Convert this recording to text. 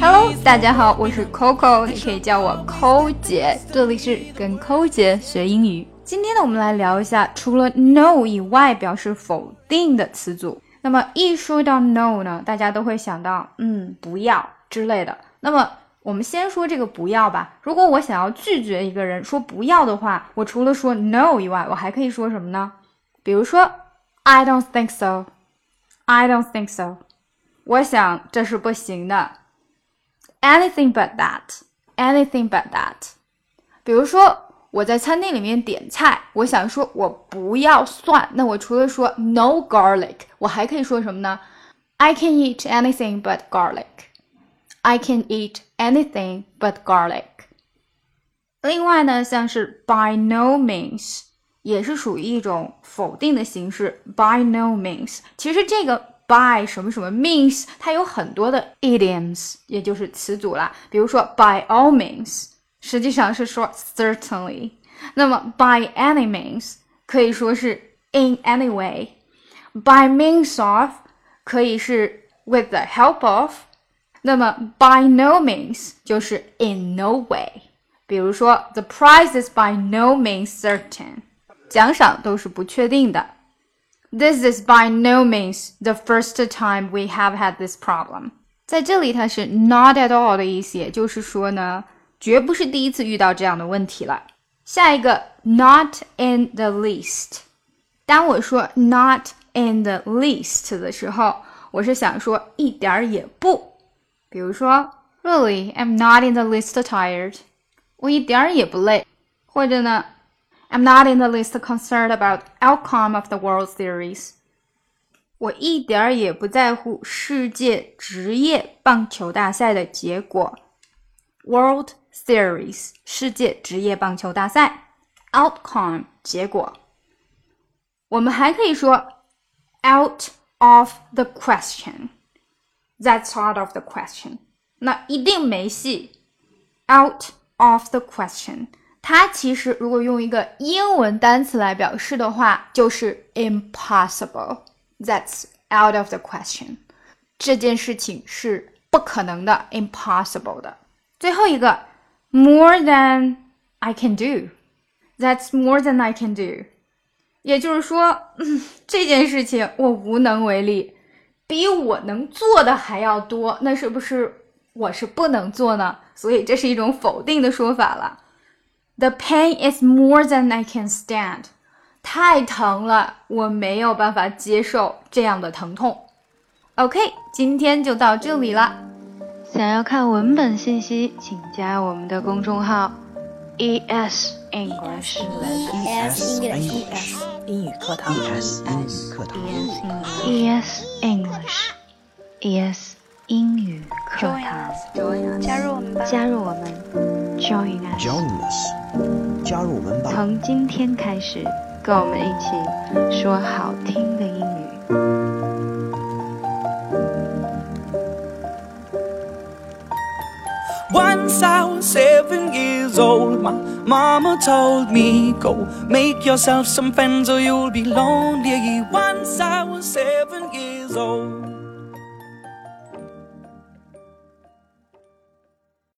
Hello，大家好，我是 Coco，你可以叫我抠姐，这里是跟抠姐学英语。今天呢，我们来聊一下除了 no 以外表示否定的词组。那么一说到 no 呢，大家都会想到嗯不要之类的。那么我们先说这个不要吧。如果我想要拒绝一个人说不要的话，我除了说 no 以外，我还可以说什么呢？比如说 I don't think so，I don't think so。我想这是不行的。Anything but that，anything but that。比如说我在餐厅里面点菜，我想说我不要蒜，那我除了说 no garlic，我还可以说什么呢？I can eat anything but garlic。I can eat anything but garlic。另外呢，像是 by no means 也是属于一种否定的形式。by no means，其实这个。 by 什么什么 means，它有很多的 idioms，也就是词组啦。比如说 by all means，实际上是说 certainly。那么 by any means 可以说是 in any way。by means of 可以是 with the help of。那么 by no means 就是 in no way。比如说 the prize is by no means certain，奖赏都是不确定的。 This is by no means the first time we have had this problem。在这里，它是 not at all 的意思，也就是说呢，绝不是第一次遇到这样的问题了。下一个 not in the least。当我说 not in the least 的时候，我是想说一点儿也不。比如说，Really, I'm not in the least tired。我一点儿也不累。或者呢 ？I'm not in the least concerned about outcome of the World Series。我一点儿也不在乎世界职业棒球大赛的结果。World Series 世界职业棒球大赛，outcome 结果。我们还可以说 out of the question。That's out of the question。那一定没戏。Out of the question。 它其实如果用一个英文单词来表示的话，就是 impossible。That's out of the question。这件事情是不可能的，impossible 的。最后一个，more than I can do。That's more than I can do。也就是说，嗯，这件事情我无能为力，比我能做的还要多，那是不是我是不能做呢？所以这是一种否定的说法了。The pain is more than I can stand，太疼了，我没有办法接受这样的疼痛。OK，今天就到这里了。想要看文本信息，请加我们的公众号 ES English ES English 英语课堂 ES 英语课堂 ES English ES 们，Join us，加入我们吧！从今天开始，跟我们一起说好听的英语。Once I was seven years old, my mama told me, Go make yourself some friends or you'll be lonely. Once I was seven years old.